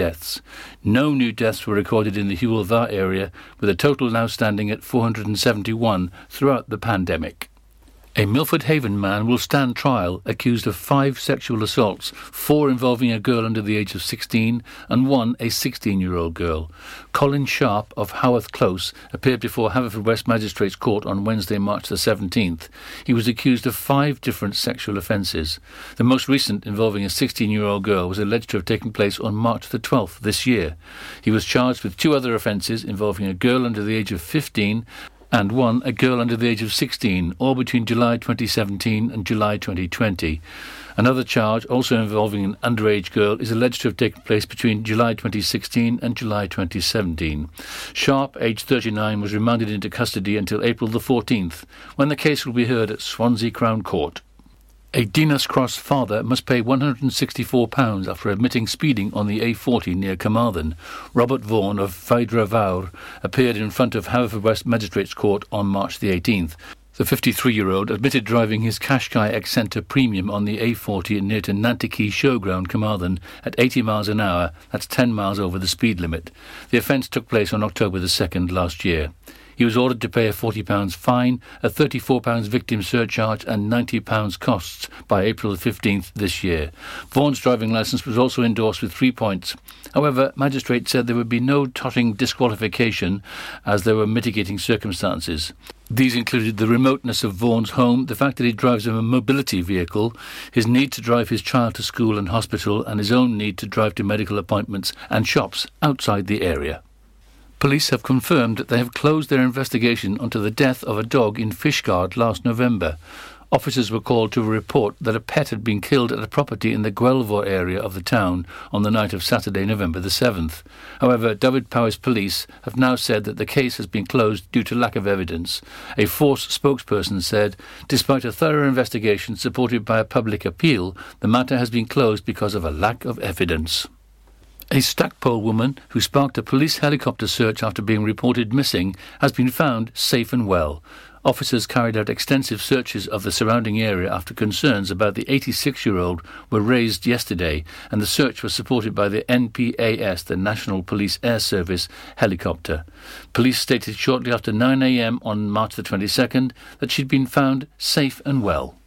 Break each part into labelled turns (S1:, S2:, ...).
S1: deaths. No new deaths were recorded in the Hywel Dda area, with a total now standing at 471 throughout the pandemic. A Milford Haven man will stand trial accused of five sexual assaults, four involving a girl under the age of 16 and one a 16 year old girl. Colin Sharp of Haworth Close appeared before Haverfordwest Magistrates Court on Wednesday, March the 17th. He was accused of five different sexual offences. The most recent, involving a 16 year old girl, was alleged to have taken place on March the 12th this year. He was charged with two other offences involving a girl under the age of 15 and one a girl under the age of 16, all between July 2017 and July 2020. Another charge, also involving an underage girl, is alleged to have taken place between July 2016 and July 2017. Sharp, aged 39, was remanded into custody until April the 14th, when the case will be heard at Swansea Crown Court. A Dinas Cross father must pay £164 after admitting speeding on the A40 near Carmarthen. Robert Vaughan of Vaedra Fawr appeared in front of Haverfordwest Magistrates Court on March the 18th. The 53-year-old admitted driving his Qashqai Acenta Premium on the A40 near to Nantyci Showground, Carmarthen, at 80 miles an hour. That's 10 miles over the speed limit. The offence took place on October the 2nd last year. He was ordered to pay a £40 fine, a £34 victim surcharge, and £90 costs by April 15th this year. Vaughan's driving licence was also endorsed with three points. However, magistrates said there would be no totting disqualification as there were mitigating circumstances. These included the remoteness of Vaughan's home, the fact that he drives a mobility vehicle, his need to drive his child to school and hospital, and his own need to drive to medical appointments and shops outside the area. Police have confirmed that they have closed their investigation onto the death of a dog in Fishguard last November. Officers were called to report that a pet had been killed at a property in the Guelvo area of the town on the night of Saturday, November the 7th. However, Dyfed-Powys police have now said that the case has been closed due to lack of evidence. A force spokesperson said, despite a thorough investigation supported by a public appeal, the matter has been closed because of a lack of evidence. A Stackpole woman who sparked a police helicopter search after being reported missing has been found safe and well. Officers carried out extensive searches of the surrounding area after concerns about the 86 year old were raised yesterday, and the search was supported by the NPAS, the National Police Air Service helicopter. Police stated shortly after 9 a.m. on March the 22nd that she'd been found safe and well.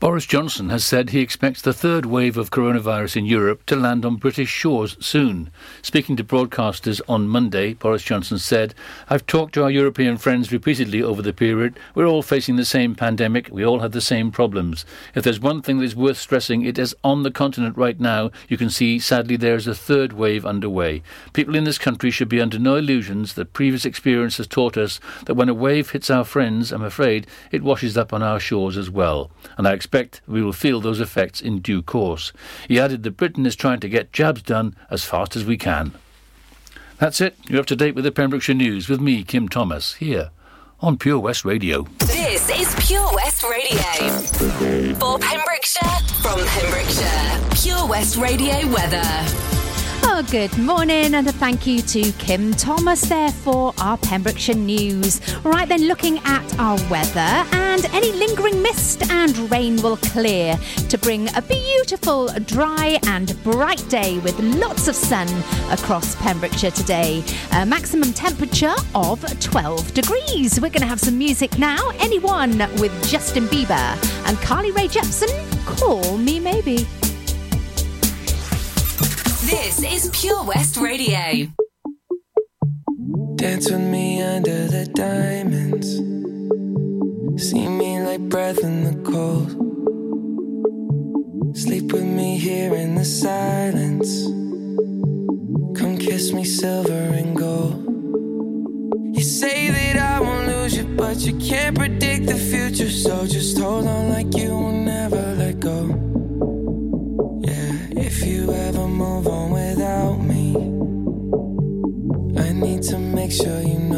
S1: Boris Johnson has said he expects the third wave of coronavirus in Europe to land on British shores soon. Speaking to broadcasters on Monday, Boris Johnson said, I've talked to our European friends repeatedly over the period. We're all facing the same pandemic. We all have the same problems. If there's one thing that is worth stressing, it is on the continent right now, you can see, sadly, there is a third wave underway. People in this country should be under no illusions that previous experience has taught us that when a wave hits our friends, I'm afraid, it washes up on our shores as well. And I expect expect we will feel those effects in due course. He added that Britain is trying to get jabs done as fast as we can. That's it. You're up to date with the Pembrokeshire News with me, Kim Thomas, here on Pure West Radio.
S2: This is Pure West Radio. For Pembrokeshire, from Pembrokeshire, Pure West Radio weather.
S3: Good morning, and a thank you to Kim Thomas there for our Pembrokeshire news. Right then, looking at our weather, and any lingering mist and rain will clear to bring a beautiful, dry, and bright day with lots of sun across Pembrokeshire today. A maximum temperature of 12 degrees. We're going to have some music now. Anyone with Justin Bieber and Carly Rae Jepsen, call me maybe.
S2: This is Pure West Radio.
S4: Dance with me under the diamonds. See me like breath in the cold. Sleep with me here in the silence. Come kiss me silver and gold. You say that I won't lose you, but you can't predict the future. So just hold on like you will never let to make sure you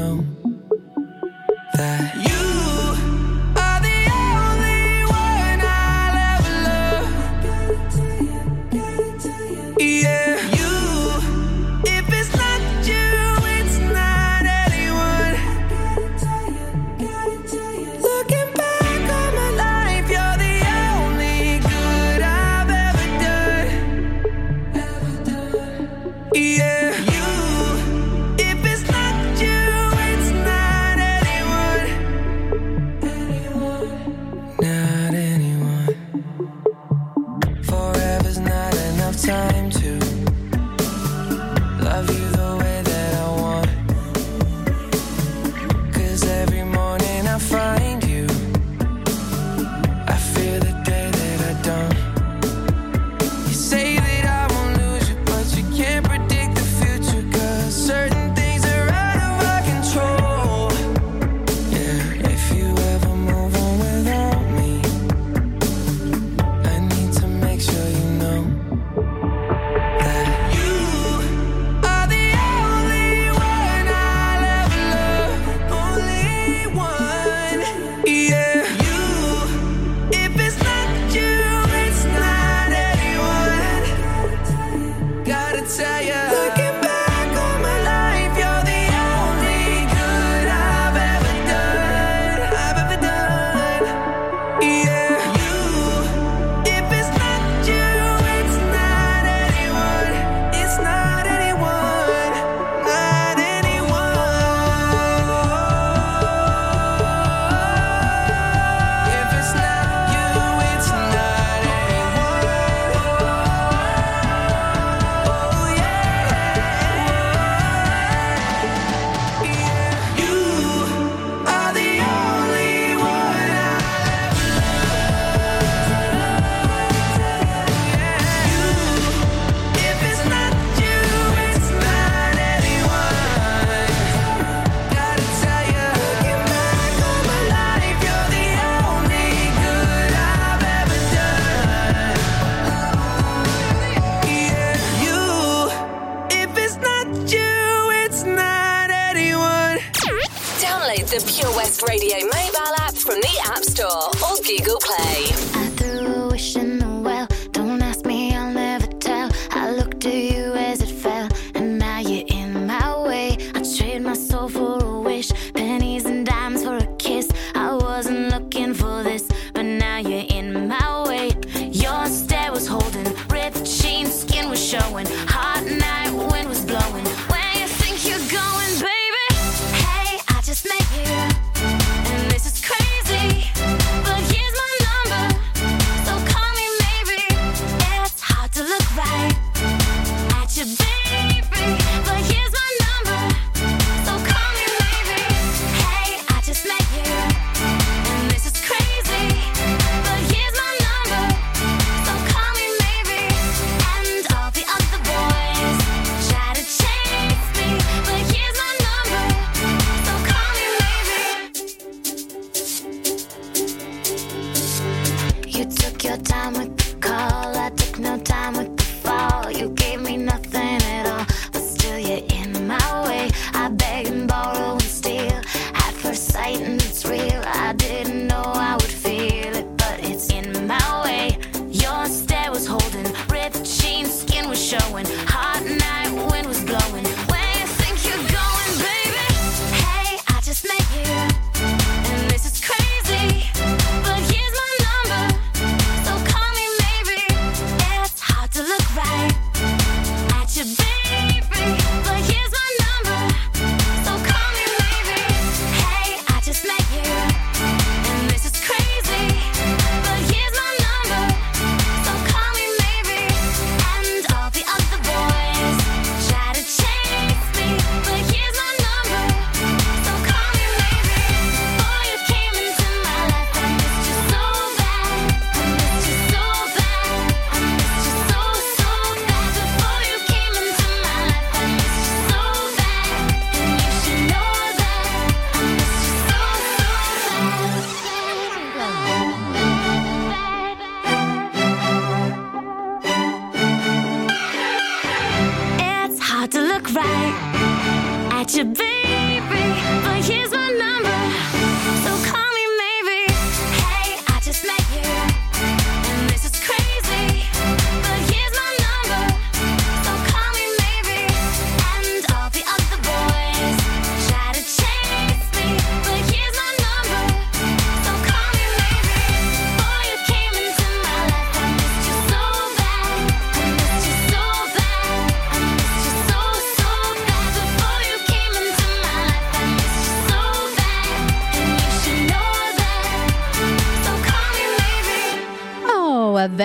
S4: To be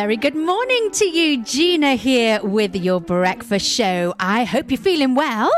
S3: very good morning to you. Gina here with your breakfast show. I hope you're feeling well.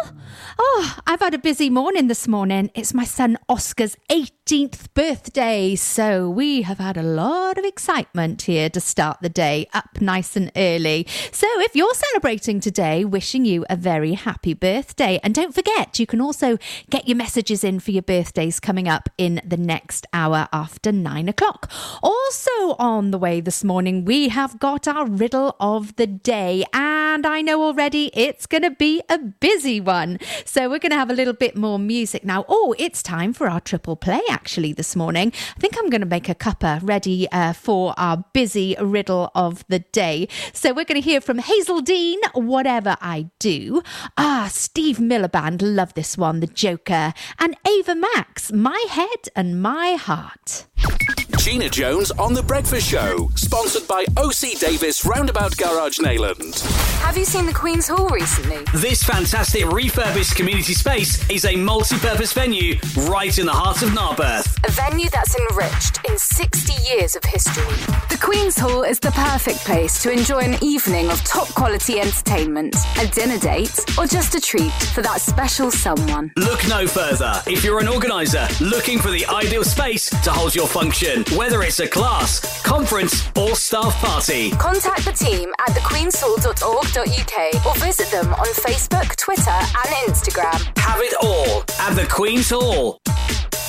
S3: Oh, I've had a busy morning this morning. It's my son Oscar's 18th birthday, so we have had a lot of excitement here to start the day up nice and early. So if you're celebrating today, wishing you a very happy birthday. And don't forget, you can also get your messages in for your birthdays coming up in the next hour after nine o'clock. Also on the way this morning, we have got our riddle of the day, and I know already it's going to be a busy one. So we're going to have a little bit more music now. Oh, it's time for our triple play actually this morning. I think I'm going to make a cuppa ready uh, for our busy riddle of the day. So we're going to hear from Hazell Dean, Whatever I Do. Ah, Steve Miller Band, love this one, The Joker. And Ava Max, My Head and My Heart.
S5: Gina Jones on The Breakfast Show, sponsored by OC Davis Roundabout Garage Neyland.
S2: Have you seen the Queen's Hall recently?
S6: This fantastic refurbished community space is a multi purpose venue right in the heart of Narberth.
S2: A venue that's enriched in 60 years of history. The Queen's Hall is the perfect place to enjoy an evening of top quality entertainment, a dinner date, or just a treat for that special someone.
S6: Look no further if you're an organiser looking for the ideal space to hold your function, whether it's a class, conference, or staff party.
S2: Contact the team at thequeenshall.org.uk or visit them on Facebook, Twitter, and Instagram.
S6: Have it all at the Queen's Hall.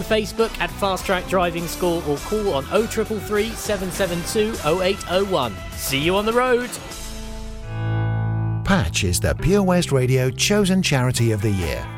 S7: Facebook at Fast Track Driving School or call on 0333 772 0801. See you on the road.
S8: Patch is the Pure West Radio chosen charity of the year.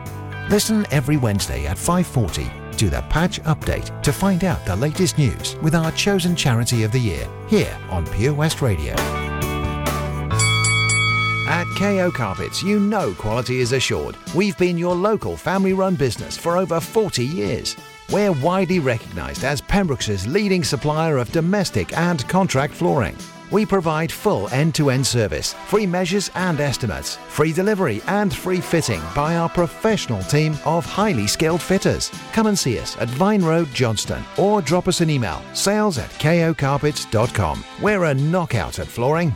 S8: Listen every Wednesday at 5:40 to the Patch Update to find out the latest news with our chosen charity of the year here on Pure West Radio. At KO Carpets, you know quality is assured. We've been your local family-run business for over 40 years. We're widely recognised as Pembrokeshire's leading supplier of domestic and contract flooring. We provide full end-to-end service, free measures and estimates, free delivery and free fitting by our professional team of highly skilled fitters. Come and see us at Vine Road, Johnston, or drop us an email, sales at kocarpets.com. We're a knockout at flooring.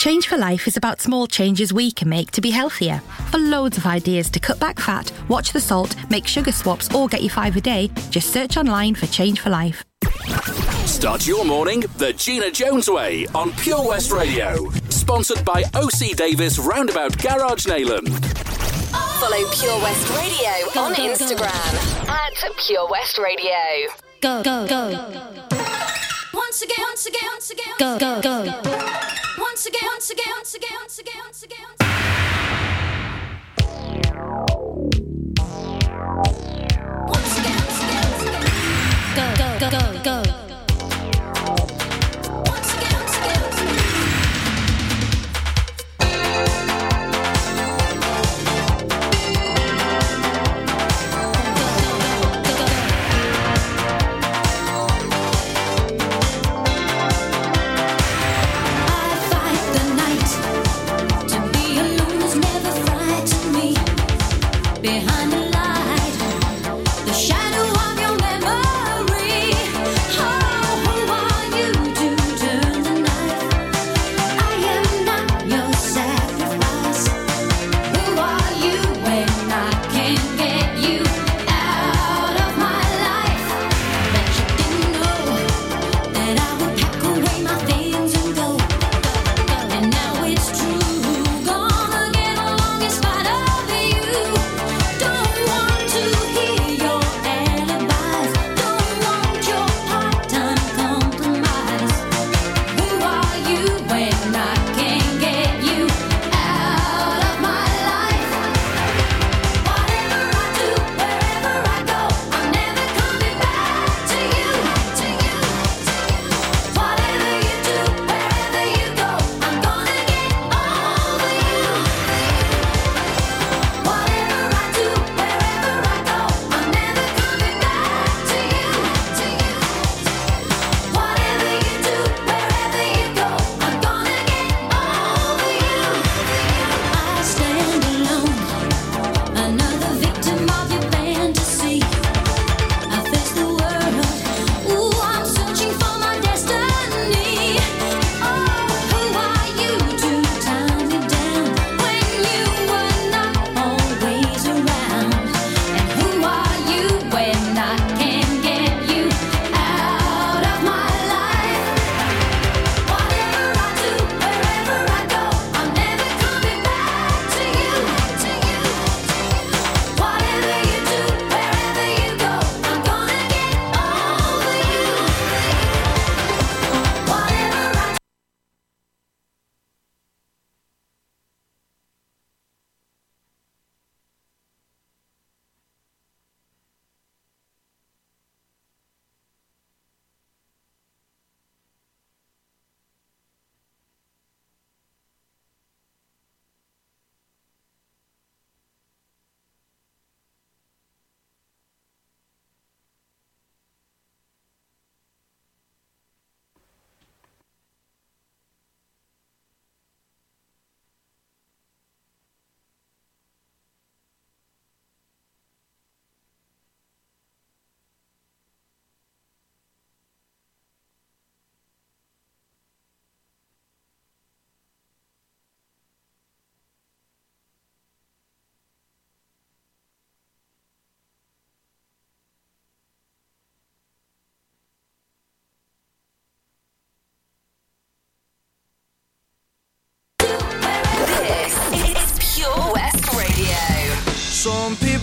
S9: Change for Life is about small changes we can make to be healthier. For loads of ideas to cut back fat, watch the salt, make sugar swaps, or get your five a day, just search online for Change for Life.
S5: Start your morning the Gina Jones way on Pure West Radio. Sponsored by OC Davis Roundabout Garage Neyland.
S2: Follow Pure West Radio on Instagram at Pure West Radio.
S9: Go, go, go.
S10: Once again, once again, once again,
S9: Go, go, go.
S10: once again, once again, once again, once again, once again, once again. Once again, once again, once again.
S9: Go, go, go, go, go.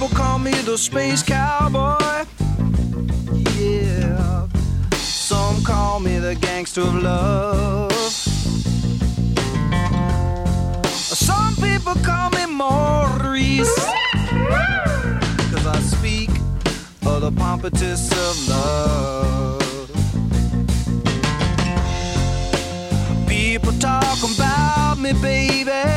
S11: People call me the space cowboy. Yeah. Some call me the gangster of love. Some people call me Maurice. Cause I speak of the pompatus of love. People talk about me, baby.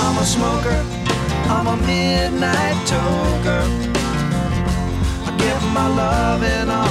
S11: I'm a smoker, I'm a midnight toker. I give my loving on the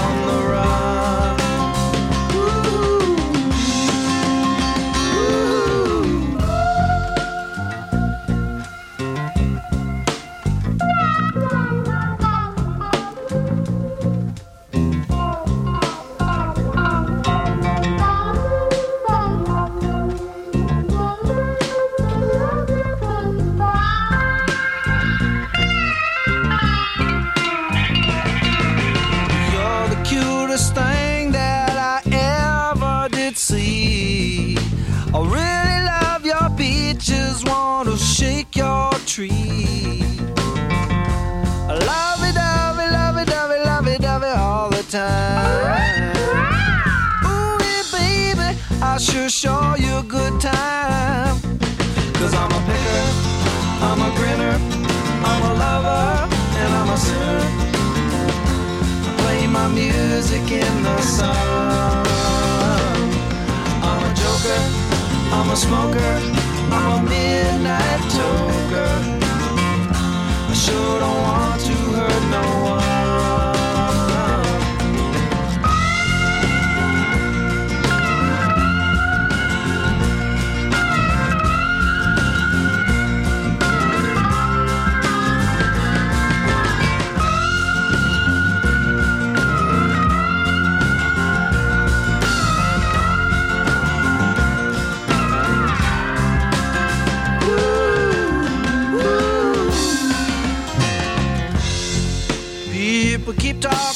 S11: in the sun. I'm a joker, I'm a smoker, I'm a midnight toker. I sure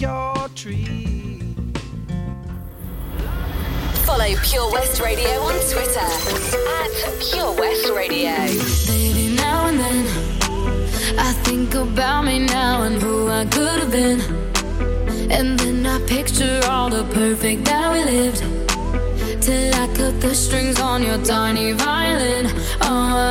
S11: your tree.
S2: Follow Pure West Radio on Twitter at Pure West Radio.
S10: Baby, now and then I think about me now and who I could have been. And then I picture all the perfect that we lived. Till I cut the strings on your tiny violin. Oh,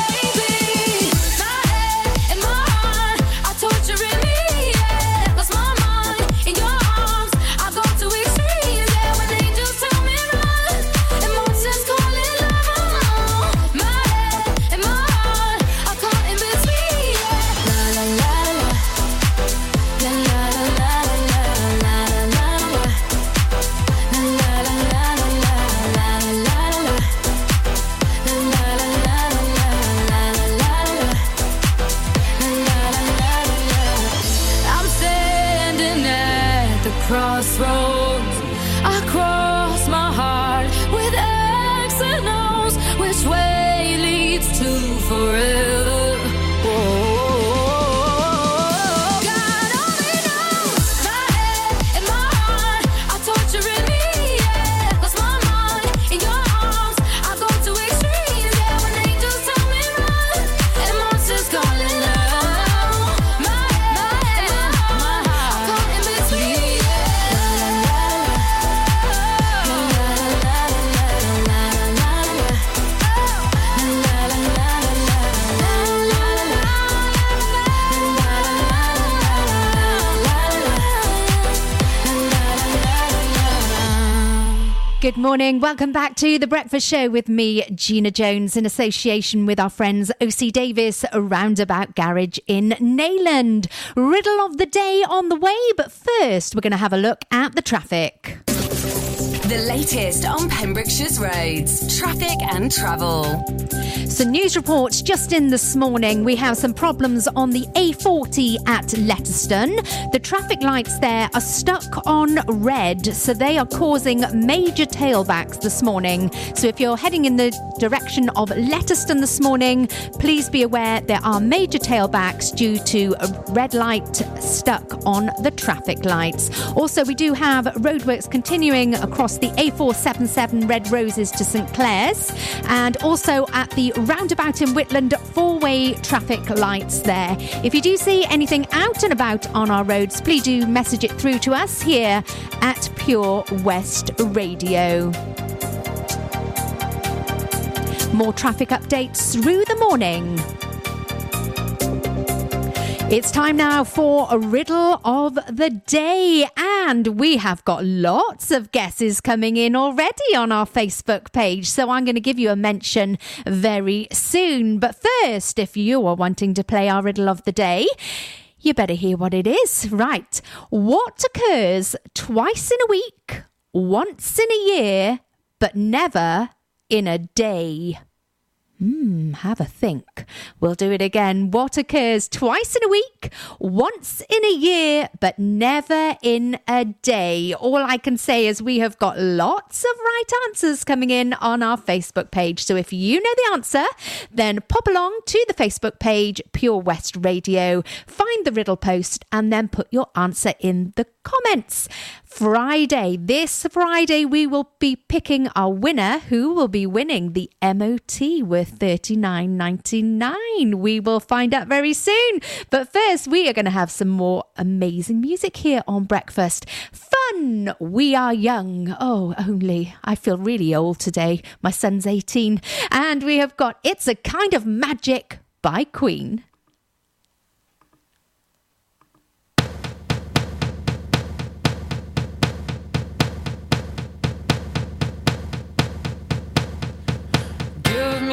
S3: morning. Welcome back to the Breakfast Show with me, Gina Jones, in association with our friends OC Davis Roundabout Garage in Neyland. Riddle of the day on the way, but first we're going to have a look at the traffic.
S2: The latest on Pembrokeshire's roads, traffic and travel.
S3: So, news reports just in this morning. We have some problems on the A40 at Letterston. The traffic lights there are stuck on red, so they are causing major tailbacks this morning. So, if you're heading in the direction of Letterston this morning, please be aware there are major tailbacks due to a red light stuck on the traffic lights. Also, we do have roadworks continuing across the A477 Red Roses to St Clears and also at the roundabout in Whitland four way traffic lights there. If you do see anything out and about on our roads, please do message it through to us here at Pure West Radio. More traffic updates through the morning. It's time now for a riddle of the day, and we have got lots of guesses coming in already on our Facebook page. So I'm going to give you a mention very soon. But first, if you are wanting to play our riddle of the day, you better hear what it is. Right. What occurs twice in a week, once in a year, but never in a day? Hmm, have a think. We'll do it again. What occurs twice in a week, once in a year, but never in a day? All I can say is we have got lots of right answers coming in on our Facebook page. So if you know the answer, then pop along to the Facebook page, Pure West Radio, find the riddle post, and then put your answer in the comments. Friday, this Friday, we will be picking our winner who will be winning the MOT worth $39.99. We will find out very soon. But first, we are going to have some more amazing music here on breakfast. Fun! We are young. Oh, only. I feel really old today. My son's 18. And we have got It's a Kind of Magic by Queen.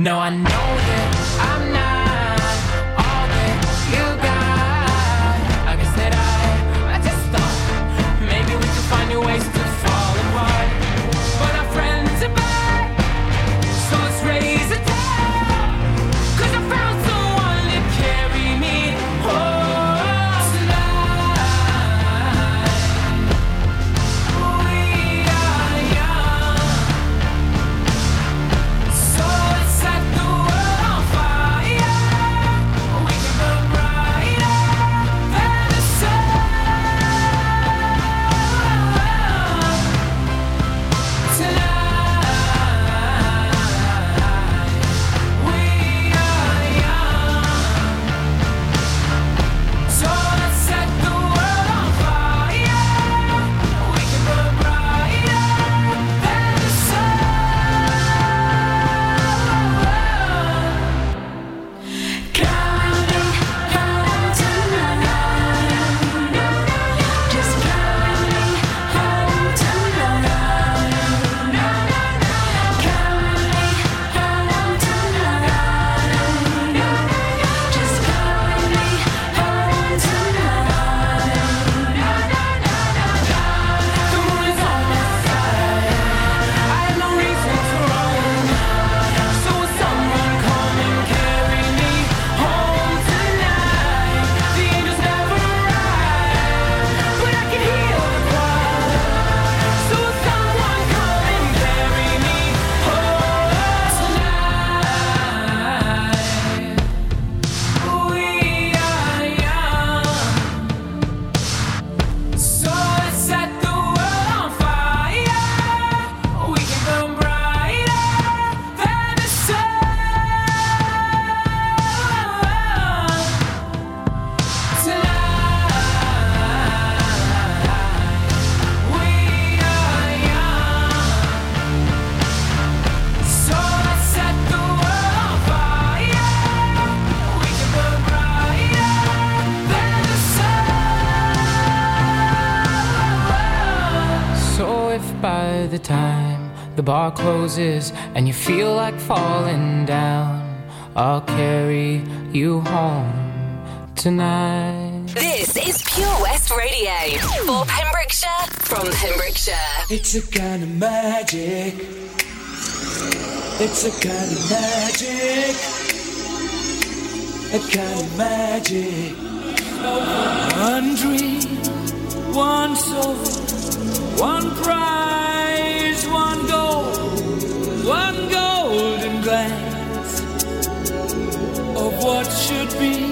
S12: No, I know the bar closes and you feel like falling down, I'll carry you home tonight.
S2: This is Pure West Radio for Pembrokeshire from Pembrokeshire.
S13: It's a kind of magic. It's a kind of magic. A kind of magic. One dream, one soul, one prize, one goal, one golden glance of what should be.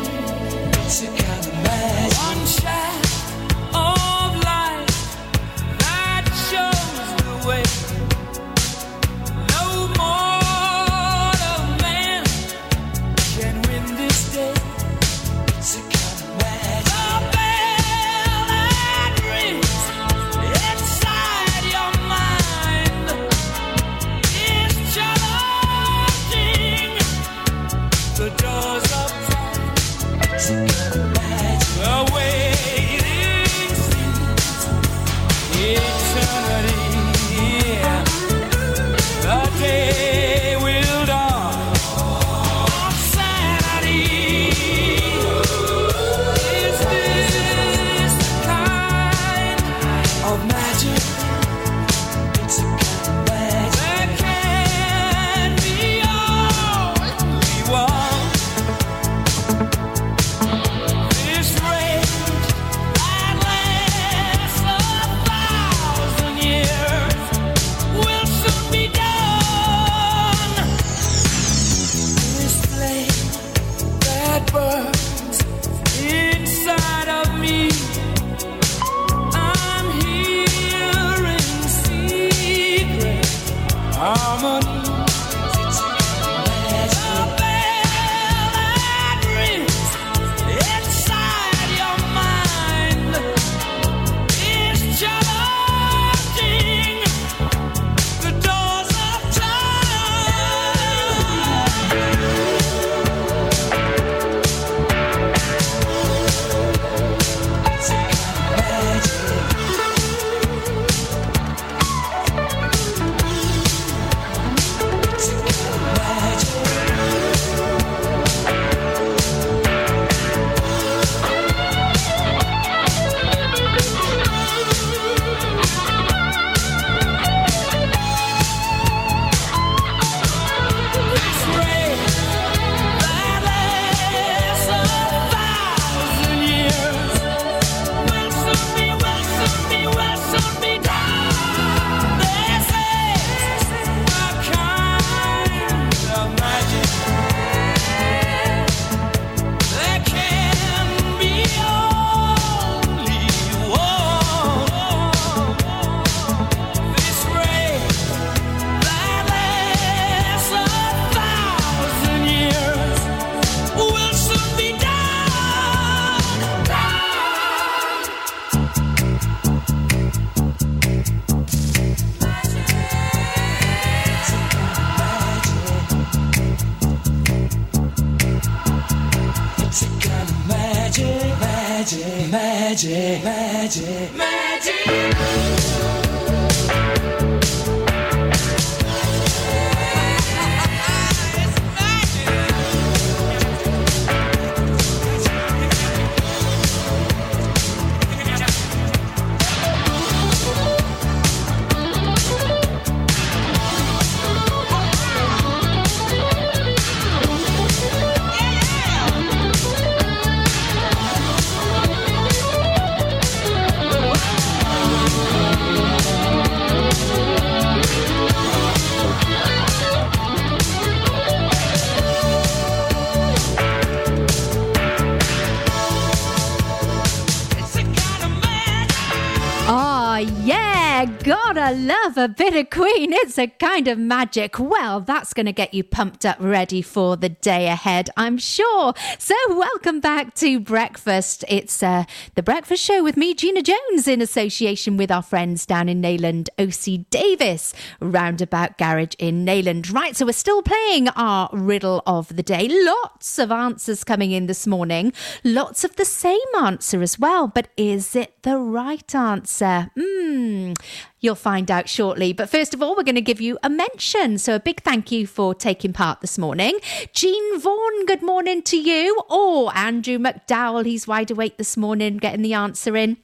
S3: Love It's a kind of magic. Well, that's going to get you pumped up ready for the day ahead, I'm sure. So, welcome back to breakfast. It's uh, the breakfast show with me, Gina Jones, in association with our friends down in Neyland, OC Davis, Roundabout Garage in Neyland. Right, so we're still playing our riddle of the day. Lots of answers coming in this morning, lots of the same answer as well. But is it the right answer? Hmm. You'll find out shortly. But first of all, we're going to give you a mention. So a big thank you for taking part this morning. Jean Vaughan, good morning to you. Oh, Andrew McDowell, he's wide awake this morning, getting the answer in.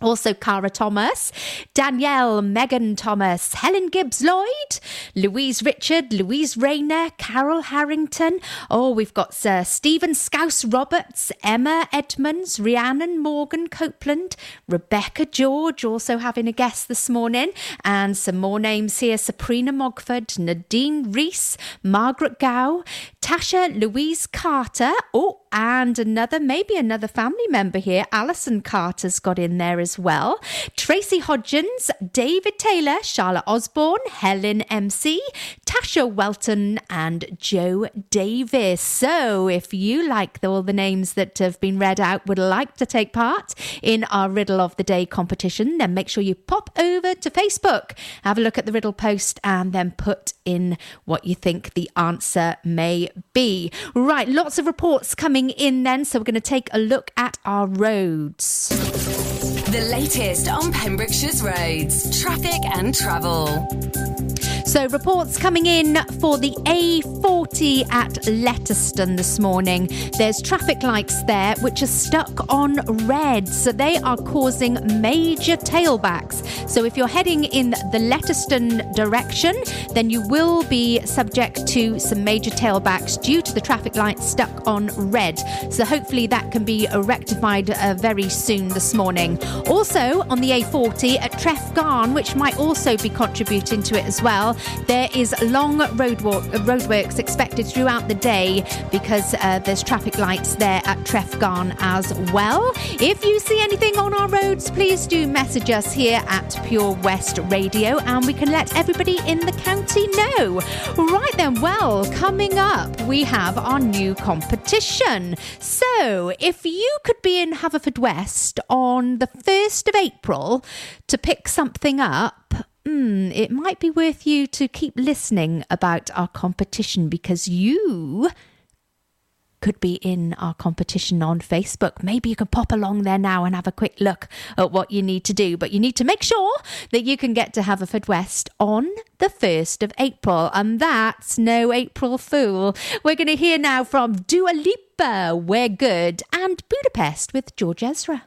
S3: Also, Cara Thomas, Danielle, Megan Thomas, Helen Gibbs Lloyd, Louise Richard, Louise Rayner, Carol Harrington. Oh, we've got uh, Stephen Scouse Roberts, Emma Edmonds, Rhiannon Morgan Copeland, Rebecca George, also having a guest this morning, and some more names here Sabrina Mogford, Nadine Reese, Margaret Gow, Tasha Louise Carter. Oh, and another, maybe another family member here, Alison Carter's got in there as well. Tracy Hodgins, David Taylor, Charlotte Osborne, Helen MC, Tasha Welton, and Joe Davis. So, if you like all the names that have been read out, would like to take part in our Riddle of the Day competition, then make sure you pop over to Facebook, have a look at the riddle post, and then put in what you think the answer may be. Right, lots of reports coming in then, so we're going to take a look at our roads.
S2: The latest on Pembrokeshire's roads, traffic and travel.
S3: So, reports coming in for the A40 at Letterston this morning. There's traffic lights there which are stuck on red, so they are causing major tailbacks. So, if you're heading in the Letterston direction, then you will be subject to some major tailbacks due to the traffic lights stuck on red. So, hopefully, that can be rectified uh, very soon this morning. Also, on the A40 at Trefgarn, which might also be contributing to it as well, there is long road walk, uh, roadworks expected throughout the day because uh, there's traffic lights there at Trefgarn as well. If you see anything on our roads, please do message us here at Pure West Radio and we can let everybody in the county know. Right then, well, coming up, we have our new competition. So, if you could be in Haverfordwest on the 1st of April to pick something up, hmm, it might be worth you to keep listening about our competition because you could be in our competition on Facebook. Maybe you can pop along there now and have a quick look at what you need to do. But you need to make sure that you can get to Haverfordwest on the 1st of April. And that's no April Fool. We're going to hear now from Dua Lipa, We're Good, and Budapest with George Ezra.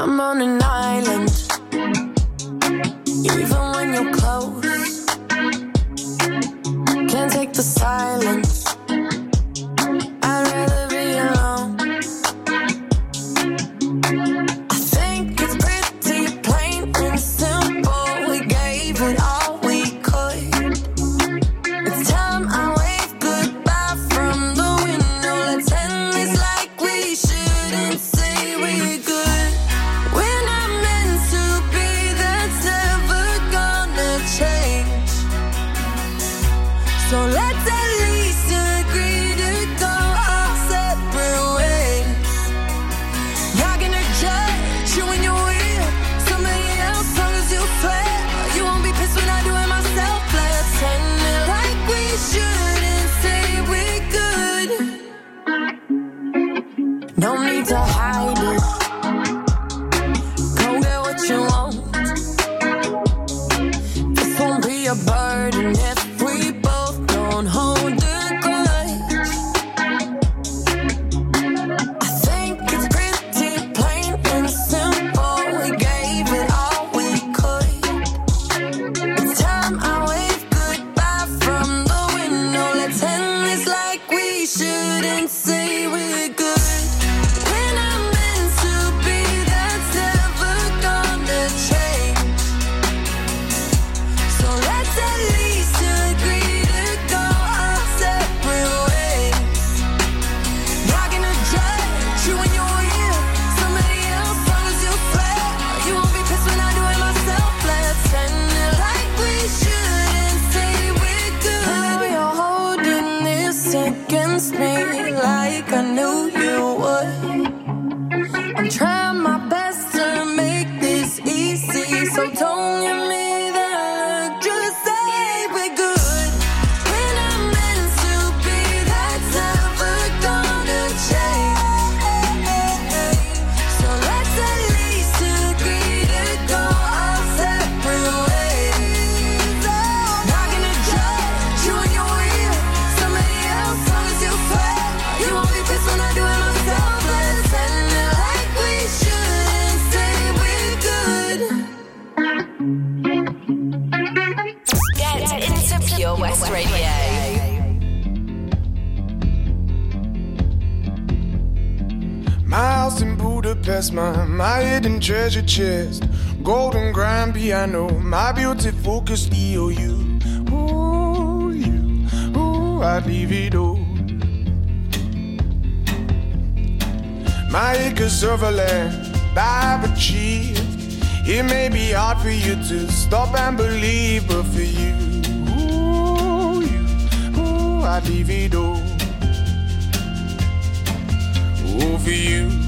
S14: I'm on an island, even when you're close. Can't take the silence.
S15: Chest. Golden grand piano, my beauty focused EOU. Ooh, you, ooh, I'd leave it all. My acres of land I've achieved. It may be hard for you to stop and believe, but for you, ooh, you, ooh, I'd leave it all. Ooh, for you,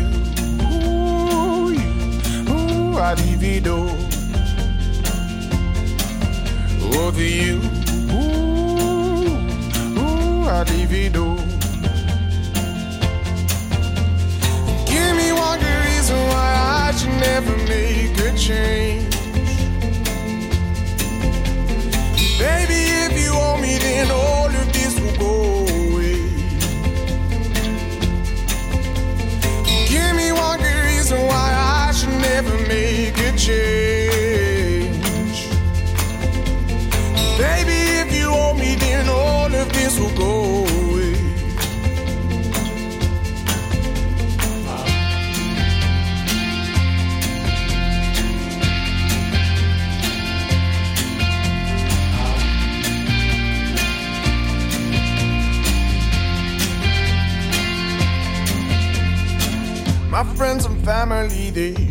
S15: all. Oh, you, ooh, ooh, all. Give me one good reason why I should never make a change. Baby, if you owe me, then all of this will go away. Give me one good reason why I never make a change. Baby, if you owe me, then all of this will go away. My friends and family, they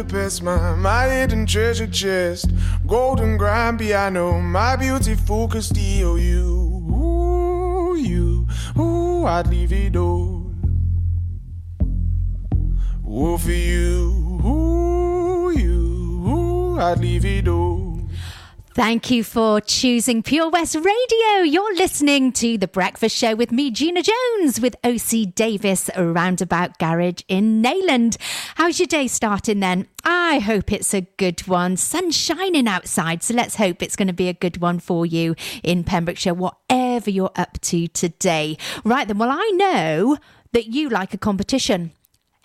S15: Budapest, my, my hidden treasure chest. Golden grand piano, my beauty focused EOU. Ooh, you, ooh, I'd leave it all. Ooh, for you, ooh, you, ooh, I'd leave it all.
S3: Thank you for choosing Pure West Radio. You're listening to The Breakfast Show with me, Gina Jones, with OC Davis Roundabout Garage in Neyland. How's your day starting then? I hope it's a good one. Sun's shining outside, so let's hope it's going to be a good one for you in Pembrokeshire, whatever you're up to today. Right then, well, I know that you like a competition.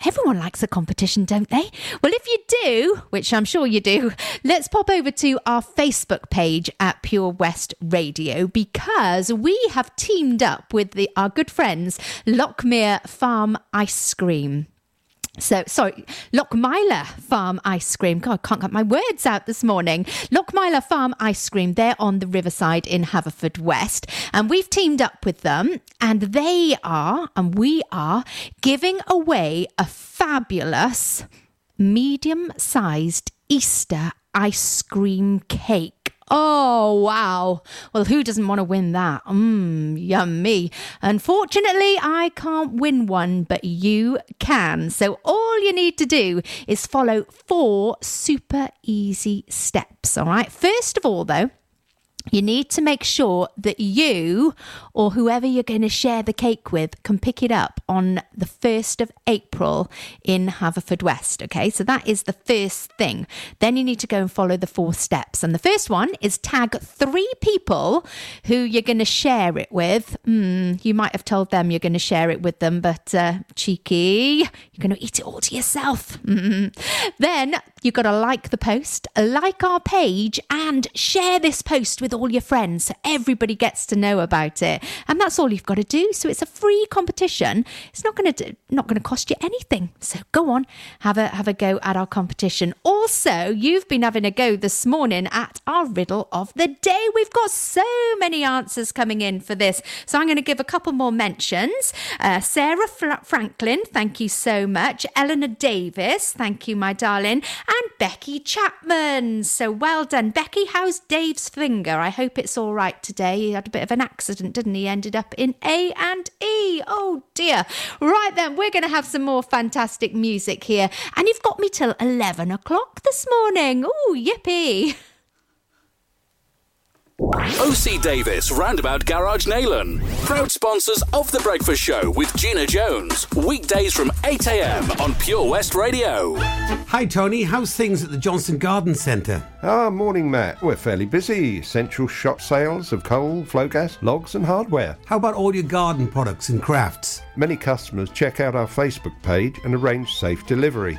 S3: Everyone likes a competition, don't they? Well, if you do, which I'm sure you do, let's pop over to our Facebook page at Pure West Radio because we have teamed up with the, our good friends Lockmere Farm Ice Cream. So, sorry, Lochmeyler Farm Ice Cream. God, I can't get my words out this morning. Lochmeyler Farm Ice Cream, they're on the Riverside in Haverfordwest. And we've teamed up with them, and they are, and we are, giving away a fabulous medium sized Easter ice cream cake. Oh, wow. Well, who doesn't want to win that? Mmm, yummy. Unfortunately, I can't win one, but you can. So all you need to do is follow four super easy steps. All right. First of all, though, you need to make sure that you or whoever you're going to share the cake with can pick it up on the 1st of April in Haverfordwest. Okay, so that is the first thing. Then you need to go and follow the four steps. And the first one is tag three people who you're going to share it with. Mm, you might have told them you're going to share it with them, but uh, cheeky, you're going to eat it all to yourself. Mm. Then you've got to like the post, like our page, and share this post with all your friends so everybody gets to know about it. And that's all you've got to do. So it's a free competition. It's not going to not going to cost you anything. So go on, have a have a go at our competition. Also, you've been having a go this morning at our riddle of the day. We've got so many answers coming in for this. So I'm going to give a couple more mentions. Uh, Sarah Fra- Franklin, thank you so much. Eleanor Davis, thank you, my darling. And Becky Chapman. So well done. Becky, how's Dave's finger? I hope it's all right today. He had a bit of an accident, didn't he? Ended up in A and E. Oh dear. Right then, we're going to have some more fantastic music here. And you've got me till 11 o'clock this morning. Oh, yippee.
S5: OC Davis Roundabout Garage Neyland. Proud sponsors of The Breakfast Show with Gina Jones. Weekdays from 8am on Pure West Radio.
S16: Hi, Tony. How's things at the Johnson Garden Centre?
S17: Ah, morning, Matt. We're fairly busy. Central shop sales of coal, Flogas, logs, and hardware.
S16: How about all your garden products and crafts?
S17: Many customers check out our Facebook page and arrange safe delivery.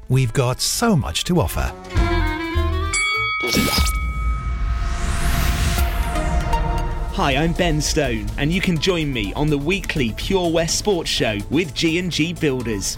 S8: We've got so much to offer.
S18: Hi, I'm Ben Stone, and you can join me on the weekly Pure West Sports Show with G&G Builders.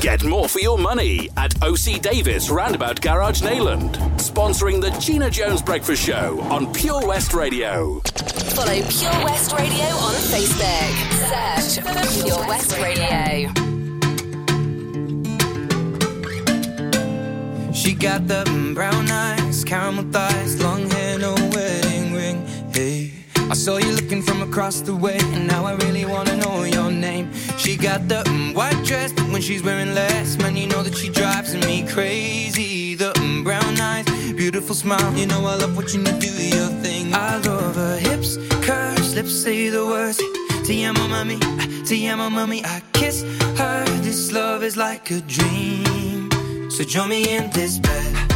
S5: Get more for your money at OC Davis Roundabout Garage Neyland, Sponsoring the Gina Jones Breakfast Show on Pure West Radio.
S2: Follow Pure West Radio on Facebook. Search for Pure West Radio.
S11: She got the brown eyes, caramel thighs, long hair, no wedding ring. Hey, I saw you looking from across the way, and now I really wanna know your name. She got the mm, white dress, but when she's wearing less, man, you know that she drives me crazy. The mm, brown eyes, beautiful smile, you know I love watching you do your thing. I love her hips, curves, lips say the words. Te amo, mami, te amo, mami. I kiss her. This love is like a dream. So join me in this bed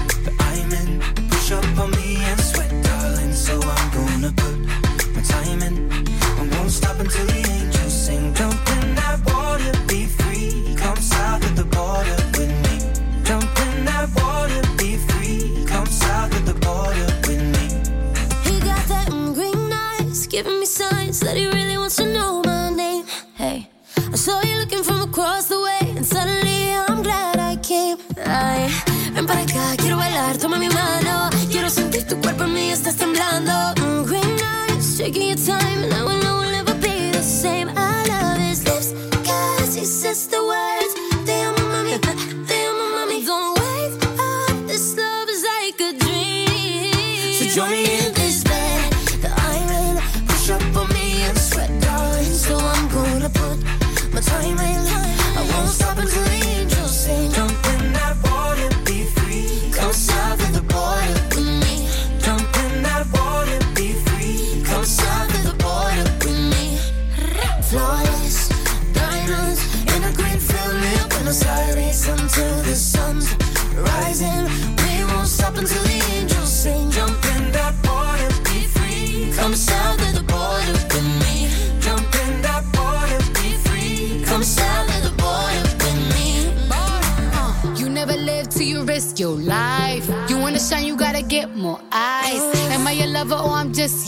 S10: mano. Quiero sentir tu
S19: estás temblando. Mm, Green eyes, taking your time. Now I know we'll never be the same. I love his lips, cause he says the words. They are my mommy, they are my. Don't wake up, this love is like a dream. So join me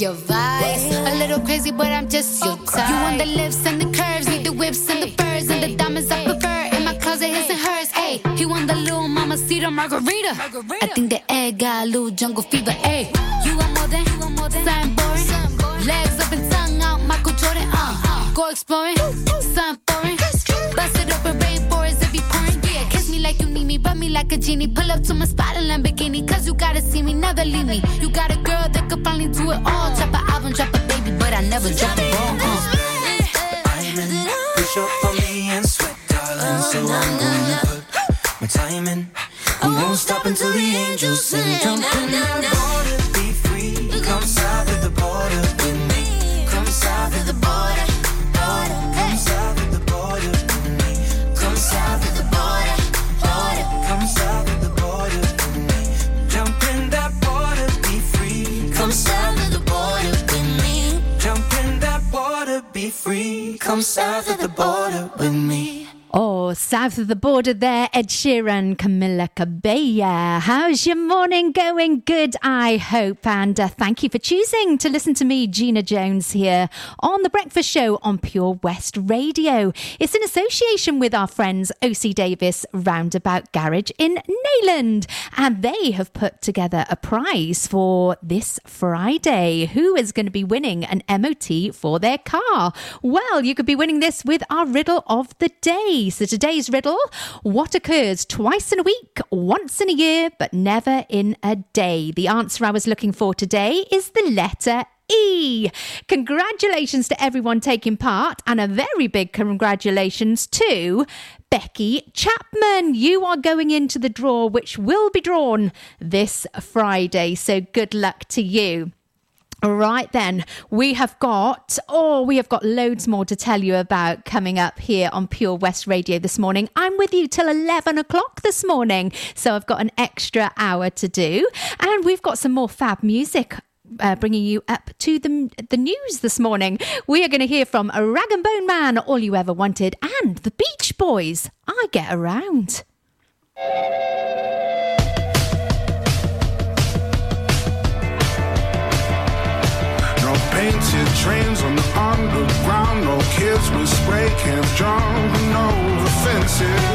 S10: your vice? A little crazy, but I'm just your type. You want the lips and the curves, need the whips and the furs and the diamonds I prefer. In my closet, his and hers. Hey, he want the little mama cedar margarita. I think the egg got a little jungle fever. Hey, you want more than, something boring. Legs up and tongue out, Michael Jordan. Uh, go exploring, something foreign. Bust it open, like a genie. Pull up to my spot in Lamborghini, cause you gotta see me, never leave me. You got a girl that could finally do it all. Drop an album, drop a baby, but I never drop a ball. Uh.
S11: Push up on me and sweat, darling. So I'm gonna put my time in. I won't stop until the angels sing. Jump in that water, Come south of the border with me.
S3: Oh, south of the border there, Ed Sheeran, Camila Cabello. How's your morning going? Good, I hope. And uh, thank you for choosing to listen to me, Gina Jones, here on The Breakfast Show on Pure West Radio. It's in association with our friends OC Davis Roundabout Garage in Neyland. And they have put together a prize for this Friday. Who is going to be winning an MOT for their car? Well, you could be winning this with our riddle of the day. So today's riddle what occurs twice in a week, once in a year, but never in a day? The answer I was looking for today is the letter E. Congratulations to everyone taking part, and a very big congratulations to Becky Chapman. You are going into the draw, which will be drawn this Friday. So good luck to you. All right, then we have got, oh, we have got loads more to tell you about coming up here on Pure West Radio this morning. I'm with you till 11 o'clock this morning, so I've got an extra hour to do, and we've got some more fab music. Uh, bringing you up to the, the news this morning. We are going to hear from a Rag'n'Bone Man, All You Ever Wanted, and the Beach Boys. I get around.
S20: Painted trains on the underground, no kids with spray cans jumping over fences.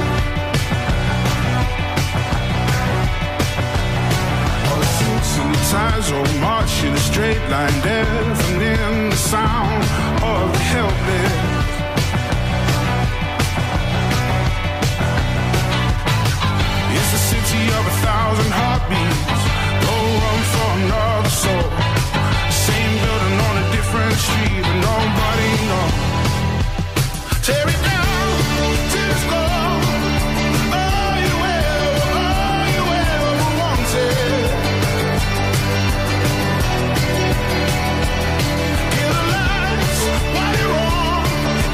S20: All the suits and the ties all march in a straight line, deafening the sound of the helpless. It's a city of a thousand heartbeats. No room for another soul. Different street, but nobody knows. Tear it down its. All oh, you ever, all oh, you ever wanted. The you're.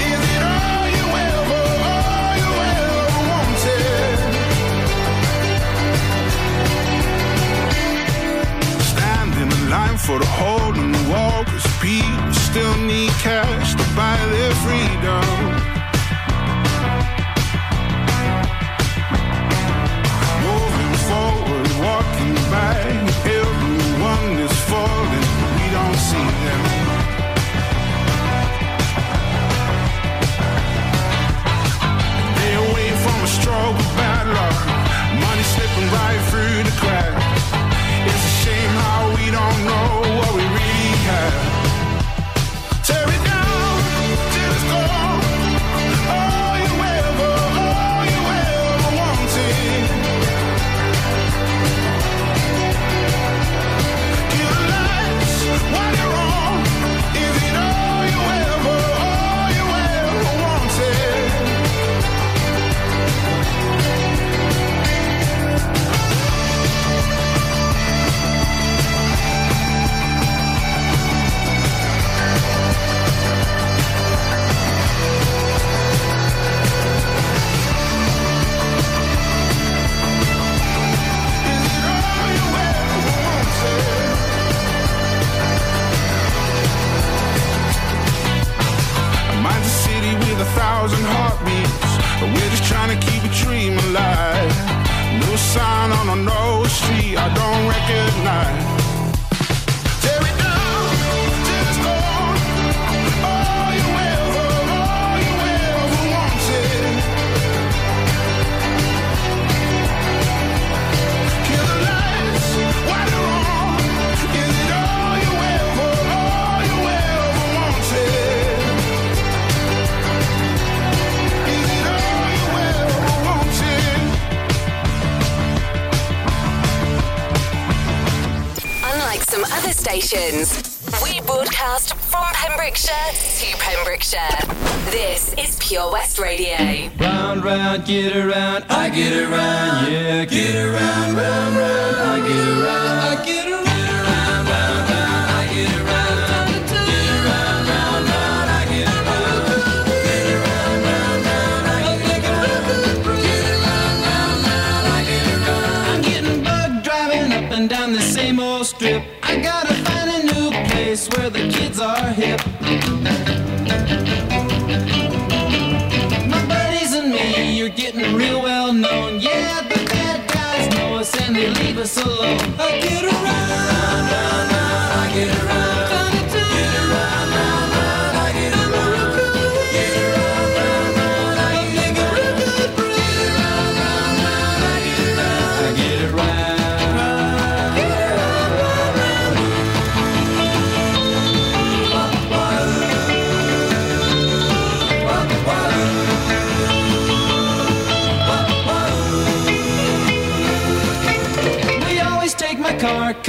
S20: Is it all you ever, all oh, you ever wanted? Stand in line for the hole in the wall people still need cash to buy their freedom. Moving forward, walking back Everyone is falling, we don't see them. They away from a of bad luck. Money slipping right through the cracks. It's a shame how we don't know
S21: Tear it down. not get around.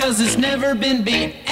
S21: cause it's never been beat.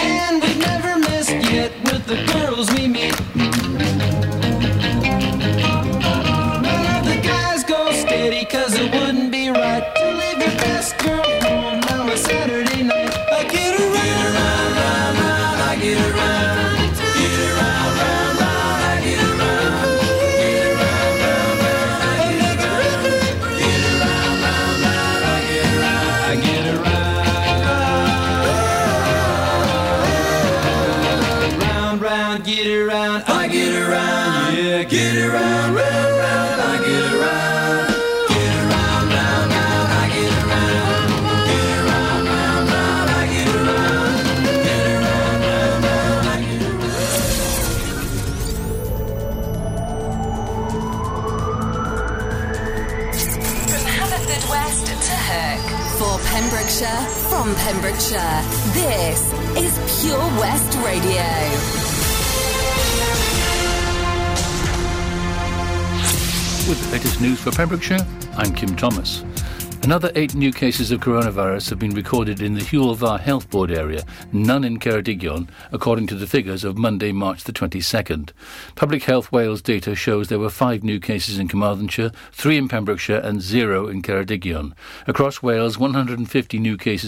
S22: Pembrokeshire,
S1: I'm Kim Thomas. Another eight new cases of coronavirus have been recorded in the Hywel Dda Health Board area, none in Ceredigion, according to the figures of Monday, March the 22nd. Public Health Wales data shows there were five new cases in Carmarthenshire, three in Pembrokeshire and zero in Ceredigion. Across Wales, 150 new cases